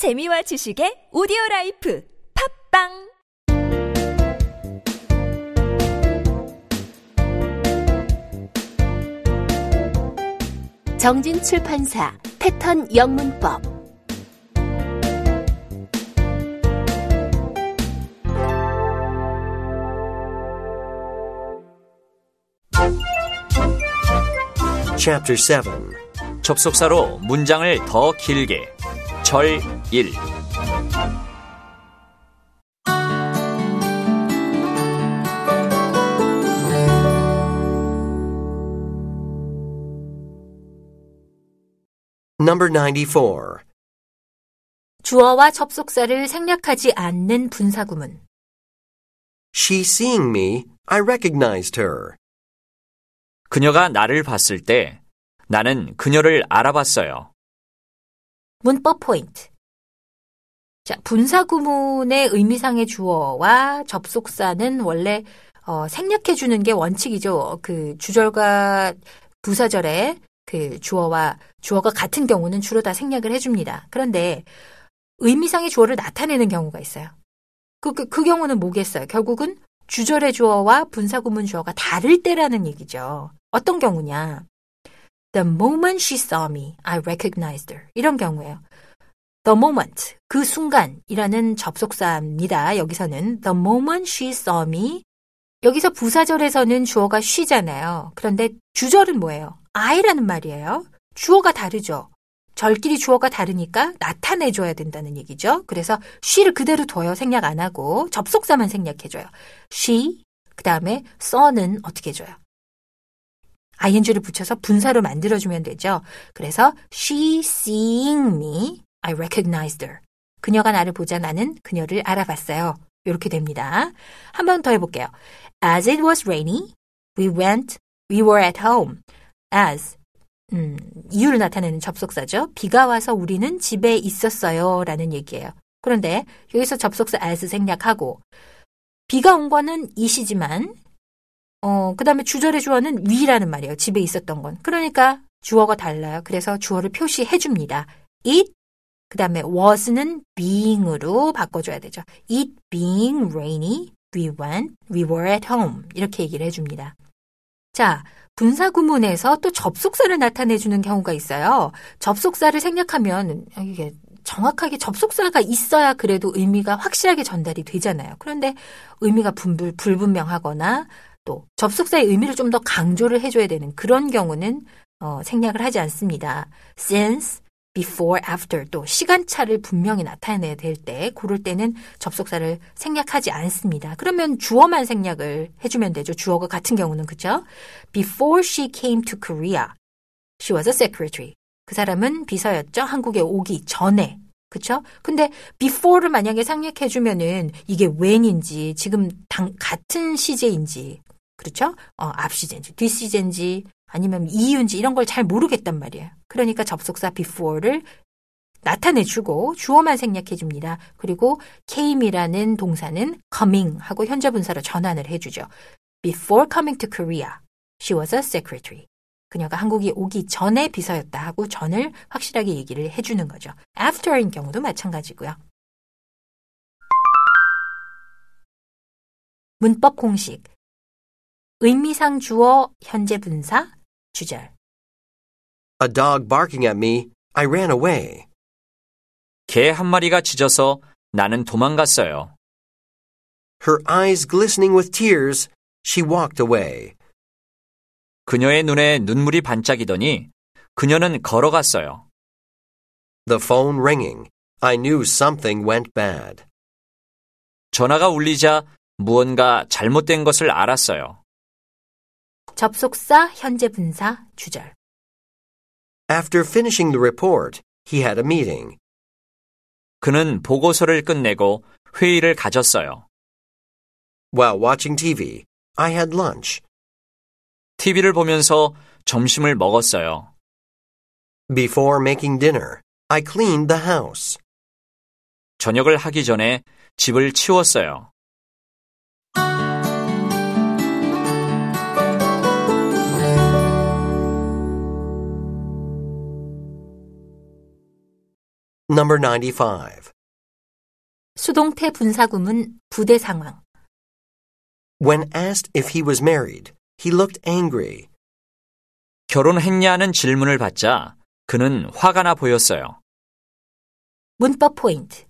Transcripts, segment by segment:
재미와 지식의 오디오 라이프 팝빵! 정진 출판사 패턴 영문법. Chapter 7 접속사로 문장을 더 길게. 절 1. Number 94. 주어와 접속사를 생략하지 않는 분사구문 She seeing me, I recognized her. 그녀가 나를 봤을 때 나는 그녀를 알아봤어요. 문법 포인트 자, 분사구문의 의미상의 주어와 접속사는 원래 어, 생략해 주는 게 원칙이죠. 그 주절과 부사절에 그 주어와 주어가 같은 경우는 주로 다 생략을 해줍니다. 그런데 의미상의 주어를 나타내는 경우가 있어요. 그, 그, 그 경우는 뭐겠어요? 결국은 주절의 주어와 분사구문 주어가 다를 때라는 얘기죠. 어떤 경우냐? The moment she saw me, I recognized her. 이런 경우예요. The moment, 그 순간이라는 접속사입니다. 여기서는 the moment she saw me. 여기서 부사절에서는 주어가 she잖아요. 그런데 주절은 뭐예요? I라는 말이에요. 주어가 다르죠. 절끼리 주어가 다르니까 나타내줘야 된다는 얘기죠. 그래서 she를 그대로 둬요. 생략 안 하고 접속사만 생략해줘요. she, 그 다음에 saw는 어떻게 해줘요? ing를 붙여서 분사로 만들어주면 되죠. 그래서 she seeing me, I recognized her. 그녀가 나를 보자 나는 그녀를 알아봤어요. 이렇게 됩니다. 한 번 더 해볼게요. As it was rainy, we went, we were at home. As, 음, 이유를 나타내는 접속사죠. 비가 와서 우리는 집에 있었어요. 라는 얘기예요. 그런데 여기서 접속사 as 생략하고, 비가 온 거는 이시지만, 어, 그 다음에 주절의 주어는 위라는 말이에요. 집에 있었던 건. 그러니까 주어가 달라요. 그래서 주어를 표시해 줍니다. it, 그 다음에 was는 being으로 바꿔줘야 되죠. it being rainy, we went, we were at home. 이렇게 얘기를 해줍니다. 자, 분사 구문에서 또 접속사를 나타내주는 경우가 있어요. 접속사를 생략하면 이게 정확하게 접속사가 있어야 그래도 의미가 확실하게 전달이 되잖아요. 그런데 의미가 분불, 불분명하거나 또 접속사의 의미를 좀 더 강조를 해줘야 되는 그런 경우는 어, 생략을 하지 않습니다. since, before, after 또 시간차를 분명히 나타내야 될때 그럴 때는 접속사를 생략하지 않습니다. 그러면 주어만 생략을 해주면 되죠. 주어가 같은 경우는 그죠? Before she came to Korea, she was a secretary. 그 사람은 비서였죠. 한국에 오기 전에. 그쵸? 근데 before를 만약에 생략해주면은 이게 when인지 지금 당, 같은 시제인지 그렇죠? 어, 앞 시제인지 뒷 시제인지 아니면 이유인지 이런 걸 잘 모르겠단 말이에요. 그러니까 접속사 before를 나타내주고 주어만 생략해줍니다. 그리고 came이라는 동사는 coming 하고 현재 분사로 전환을 해주죠. Before coming to Korea, she was a secretary. 그녀가 한국에 오기 전에 비서였다 하고 전을 확실하게 얘기를 해주는 거죠. after인 경우도 마찬가지고요. 문법 공식 의미상 주어 현재 분사 주절 A dog barking at me, I ran away. 개 한 마리가 짖어서 나는 도망갔어요. Her eyes glistening with tears, she walked away. 그녀의 눈에 눈물이 반짝이더니 그녀는 걸어갔어요. The phone ringing, I knew something went bad. 전화가 울리자 무언가 잘못된 것을 알았어요. 접속사 현재 분사 주절 After finishing the report, he had a meeting. 그는 보고서를 끝내고 회의를 가졌어요. While watching TV, I had lunch. TV를 보면서 점심을 먹었어요. Before making dinner, I cleaned the house. 저녁을 하기 전에 집을 치웠어요. Number 95. 수동태 분사구문 부대 상황. When asked if he was married, he looked angry. 결혼했냐는 질문을 받자 그는 화가 나 보였어요. 문법 포인트.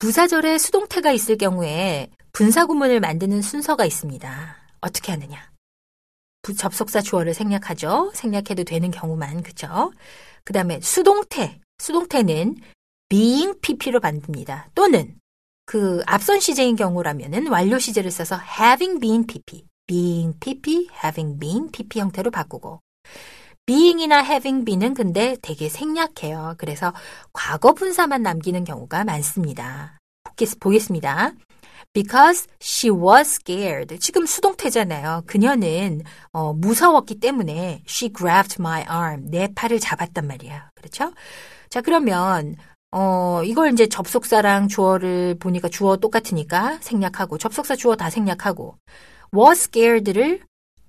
부사절에 수동태가 있을 경우에 분사구문을 만드는 순서가 있습니다. 어떻게 하느냐? 부- 접속사 주어를 생략하죠. 생략해도 되는 경우만 그죠? 그 다음에 수동태. 수동태는 being pp로 만듭니다. 또는 그 앞선 시제인 경우라면은 완료 시제를 써서 having been pp, being pp, having been pp 형태로 바꾸고 being이나 having been은 근데 되게 생략해요. 그래서 과거 분사만 남기는 경우가 많습니다. 보겠- 보겠습니다. Because she was scared. 지금 수동태잖아요. 그녀는 어, 무서웠기 때문에 she grabbed my arm. 내 팔을 잡았단 말이에요. 그렇죠? 자, 그러면 어, 이걸 이제 접속사랑 주어를 보니까 주어 똑같으니까 생략하고 접속사 주어 다 생략하고 was scared를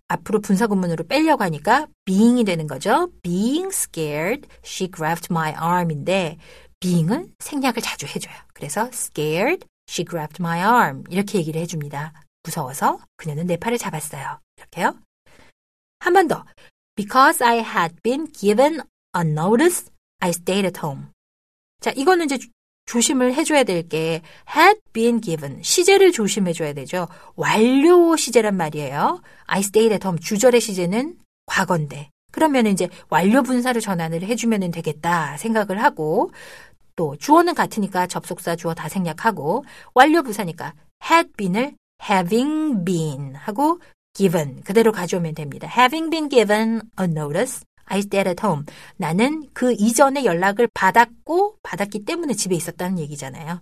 앞으로 분사구문으로 빼려고 하니까 being이 되는 거죠. being scared, she grabbed my arm인데 being은 생략을 자주 해줘요. 그래서 scared, she grabbed my arm 이렇게 얘기를 해줍니다. 무서워서 그녀는 내 팔을 잡았어요. 이렇게요. 한 번 더. Because I had been given a notice, I stayed at home. 자, 이거는 이제 조심을 해줘야 될 게 had been given 시제를 조심해줘야 되죠. 완료 시제란 말이에요. I stayed at home 주절의 시제는 과거인데 그러면 이제 완료 분사를 전환을 해주면 되겠다 생각을 하고 또 주어는 같으니까 접속사 주어 다 생략하고 완료 부사니까 had been을 having been 하고 given 그대로 가져오면 됩니다. having been given a notice I stayed at home. 나는 그 이전에 연락을 받았고 받았기 때문에 집에 있었다는 얘기잖아요.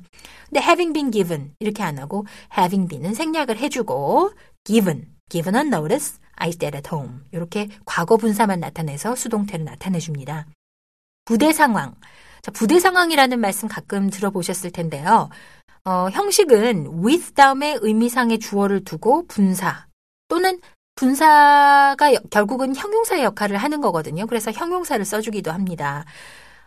근데 having been given 이렇게 안 하고 having been은 생략을 해주고 given, given a notice, I stayed at home. 이렇게 과거 분사만 나타내서 수동태를 나타내줍니다. 부대 상황. 자, 부대 상황이라는 말씀 가끔 들어보셨을 텐데요. 어, 형식은 with 다음에 의미상의 주어를 두고 분사 또는 분사가 여- 결국은 형용사의 역할을 하는 거거든요. 그래서 형용사를 써주기도 합니다.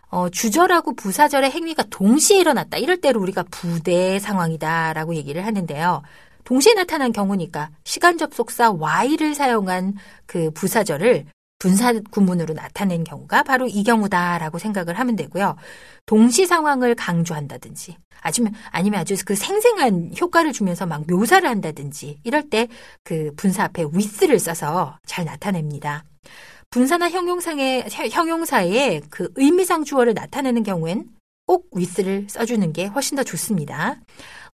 어, 주절하고 부사절의 행위가 동시에 일어났다. 이럴 때를 우리가 부대 상황이다라고 얘기를 하는데요. 동시에 나타난 경우니까 시간 접속사 y를 사용한 그 부사절을 분사 구문으로 나타낸 경우가 바로 이 경우다라고 생각을 하면 되고요. 동시 상황을 강조한다든지 아니면 아니면 아주 그 생생한 효과를 주면서 막 묘사를 한다든지 이럴 때 그 분사 앞에 with를 써서 잘 나타냅니다. 분사나 형용상의 형용사의 그 의미상 주어를 나타내는 경우엔 꼭 with를 써주는 게 훨씬 더 좋습니다.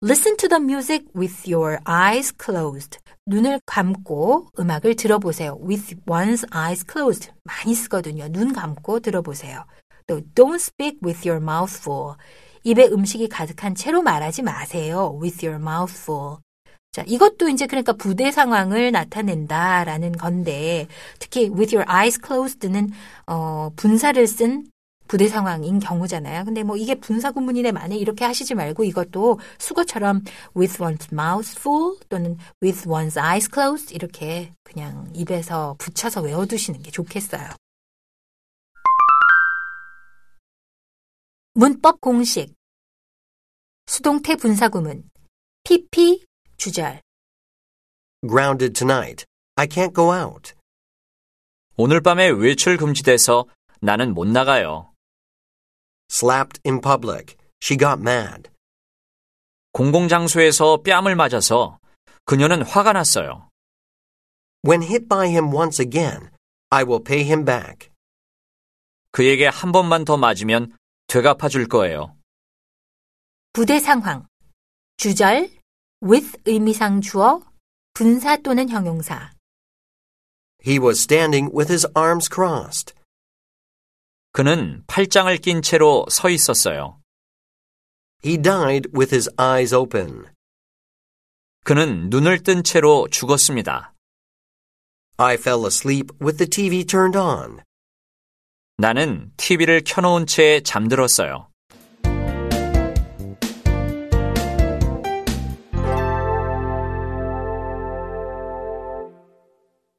Listen to the music with your eyes closed. 눈을 감고 음악을 들어보세요. With one's eyes closed. 많이 쓰거든요. 눈 감고 들어보세요. 또 don't speak with your mouth full. 입에 음식이 가득한 채로 말하지 마세요. With your mouth full. 자, 이것도 이제 그러니까 부대 상황을 나타낸다라는 건데 특히 with your eyes closed는 어, 분사를 쓴 부대 상황인 경우잖아요. 근데 뭐 이게 분사 구문이네 만에 이렇게 하시지 말고 이것도 수거처럼 with one's mouth full 또는 with one's eyes closed 이렇게 그냥 입에서 붙여서 외워두시는 게 좋겠어요. 문법 공식 수동태 분사 구문 PP 주절 Grounded tonight. I can't go out. 오늘 밤에 외출 금지돼서 나는 못 나가요. Slapped in public. She got mad. 공공장소에서 뺨을 맞아서 그녀는 화가 났어요. When hit by him once again, I will pay him back. 그에게 한 번만 더 맞으면 되갚아 줄 거예요. 부대 상황 주절 with 의미상 주어 분사 또는 형용사 He was standing with his arms crossed. 그는 팔짱을 낀 채로 서 있었어요. He died with his eyes open. 그는 눈을 뜬 채로 죽었습니다. I fell asleep with the TV turned on. 나는 TV를 켜놓은 채 잠들었어요.